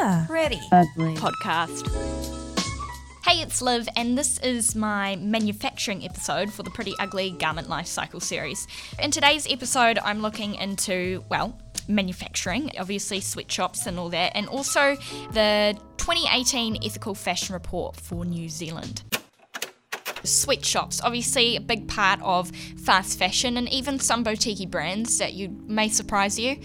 Ah. Pretty ugly podcast. Hey, it's Liv, and this is my manufacturing episode for the Pretty Ugly Garment Life Cycle series. In today's episode, I'm looking into, well, manufacturing, obviously sweatshops and all that, and also the 2018 Ethical Fashion Report for New Zealand sweatshops, obviously a big part of fast fashion and even some boutique brands that you may surprise you.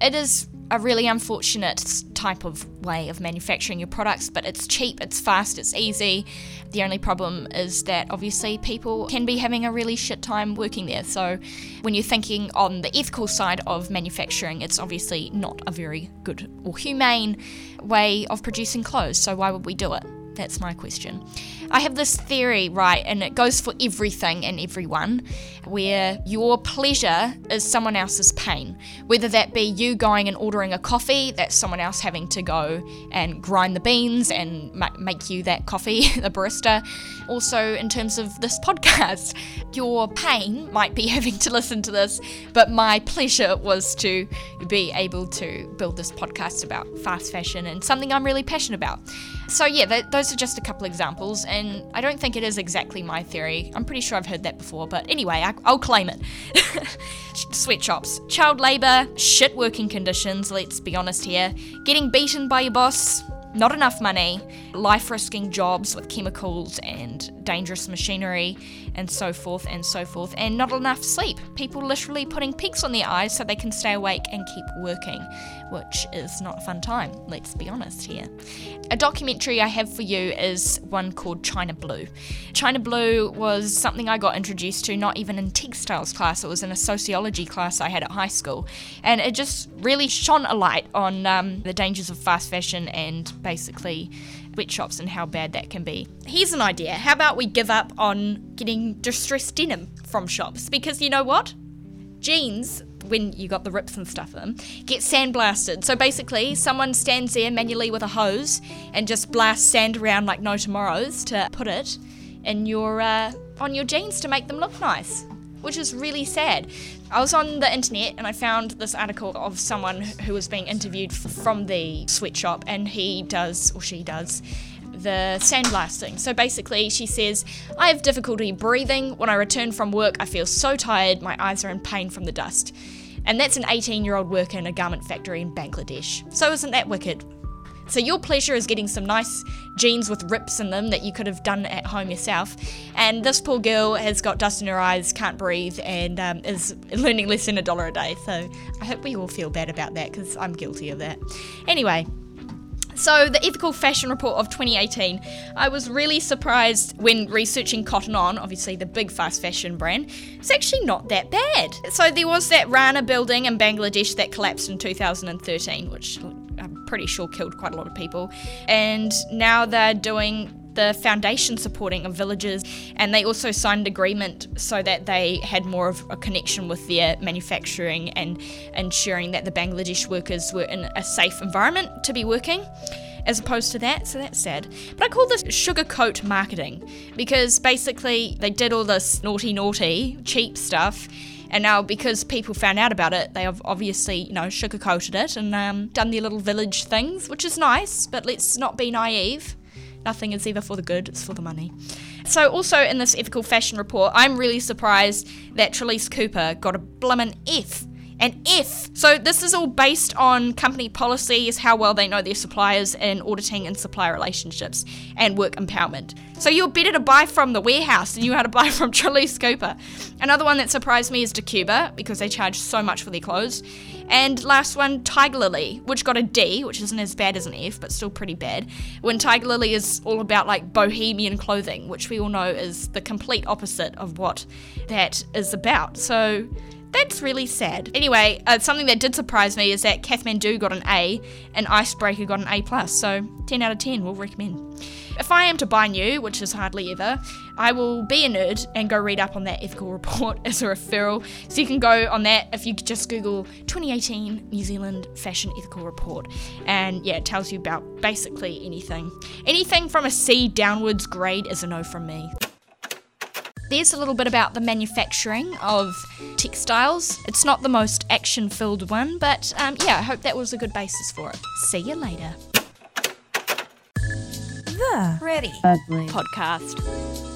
It is a really unfortunate type of way of manufacturing your products, but it's cheap, it's fast, it's easy. The only problem is that obviously people can be having a really shit time working there. So when you're thinking on the ethical side of manufacturing, it's obviously not a very good or humane way of producing clothes. So why would we do it? That's my question. I have this theory, right, and it goes for everything and everyone, where your pleasure is someone else's pain. Whether that be you going and ordering a coffee, that's someone else having to go and grind the beans and make you that coffee, the barista. Also, in terms of this podcast, your pain might be having to listen to this, but my pleasure was to be able to build this podcast about fast fashion and something I'm really passionate about. So, yeah, th- those are just a couple examples, and I don't think it is exactly my theory. I'm pretty sure I've heard that before, but anyway, I- I'll claim it. Sweatshops, child labour, shit working conditions, let's be honest here, getting beaten by your boss, not enough money, life risking jobs with chemicals and dangerous machinery, and so forth and so forth, and not enough sleep. People literally putting peaks on their eyes so they can stay awake and keep working, which is not a fun time, let's be honest here. A documentary I have for you is one called China Blue. China Blue was something I got introduced to not even in textiles class, it was in a sociology class I had at high school, and it just really shone a light on um, the dangers of fast fashion and basically sweatshops and how bad that can be. Here's an idea. How about we give up on getting distressed denim from shops? Because you know what? Jeans, when you got the rips and stuff in, them, get sandblasted. So basically, someone stands there manually with a hose and just blasts sand around like no tomorrows to put it in your uh, on your jeans to make them look nice which is really sad. I was on the internet and I found this article of someone who was being interviewed from the sweatshop, and he does, or she does, the sandblasting. So basically, she says, I have difficulty breathing. When I return from work, I feel so tired, my eyes are in pain from the dust. And that's an 18 year old worker in a garment factory in Bangladesh. So isn't that wicked? So your pleasure is getting some nice jeans with rips in them that you could have done at home yourself. And this poor girl has got dust in her eyes, can't breathe, and um, is learning less than a dollar a day. So I hope we all feel bad about that because I'm guilty of that. Anyway. So, the Ethical Fashion Report of 2018, I was really surprised when researching Cotton On, obviously the big fast fashion brand. It's actually not that bad. So, there was that Rana building in Bangladesh that collapsed in 2013, which pretty sure killed quite a lot of people. And now they're doing the foundation supporting of villages and they also signed agreement so that they had more of a connection with their manufacturing and ensuring that the Bangladesh workers were in a safe environment to be working as opposed to that, so that's sad. But I call this sugarcoat marketing because basically they did all this naughty, naughty, cheap stuff and now, because people found out about it, they have obviously, you know, sugarcoated it and um, done their little village things, which is nice, but let's not be naive. Nothing is ever for the good, it's for the money. So, also in this ethical fashion report, I'm really surprised that Trelise Cooper got a bloomin' F and F. So this is all based on company policies, how well they know their suppliers, and auditing and supplier relationships and work empowerment. So you're better to buy from the warehouse than you are to buy from Trelise Cooper. Another one that surprised me is Decjuba because they charge so much for their clothes. And last one, Tigerlily, which got a D, which isn't as bad as an F, but still pretty bad. When Tigerlily is all about like bohemian clothing, which we all know is the complete opposite of what that is about. So that's really sad. Anyway, uh, something that did surprise me is that Kathmandu got an A and Icebreaker got an A plus. So 10 out of 10 we'll recommend. If I am to buy new, which is hardly ever, I will be a nerd and go read up on that ethical report as a referral. So you can go on that if you just Google 2018 New Zealand Fashion Ethical Report. And yeah, it tells you about basically anything. Anything from a C downwards grade is a no from me. There's a little bit about the manufacturing of textiles. It's not the most action filled one, but um, yeah, I hope that was a good basis for it. See you later. Yeah. Pretty Ugly. podcast.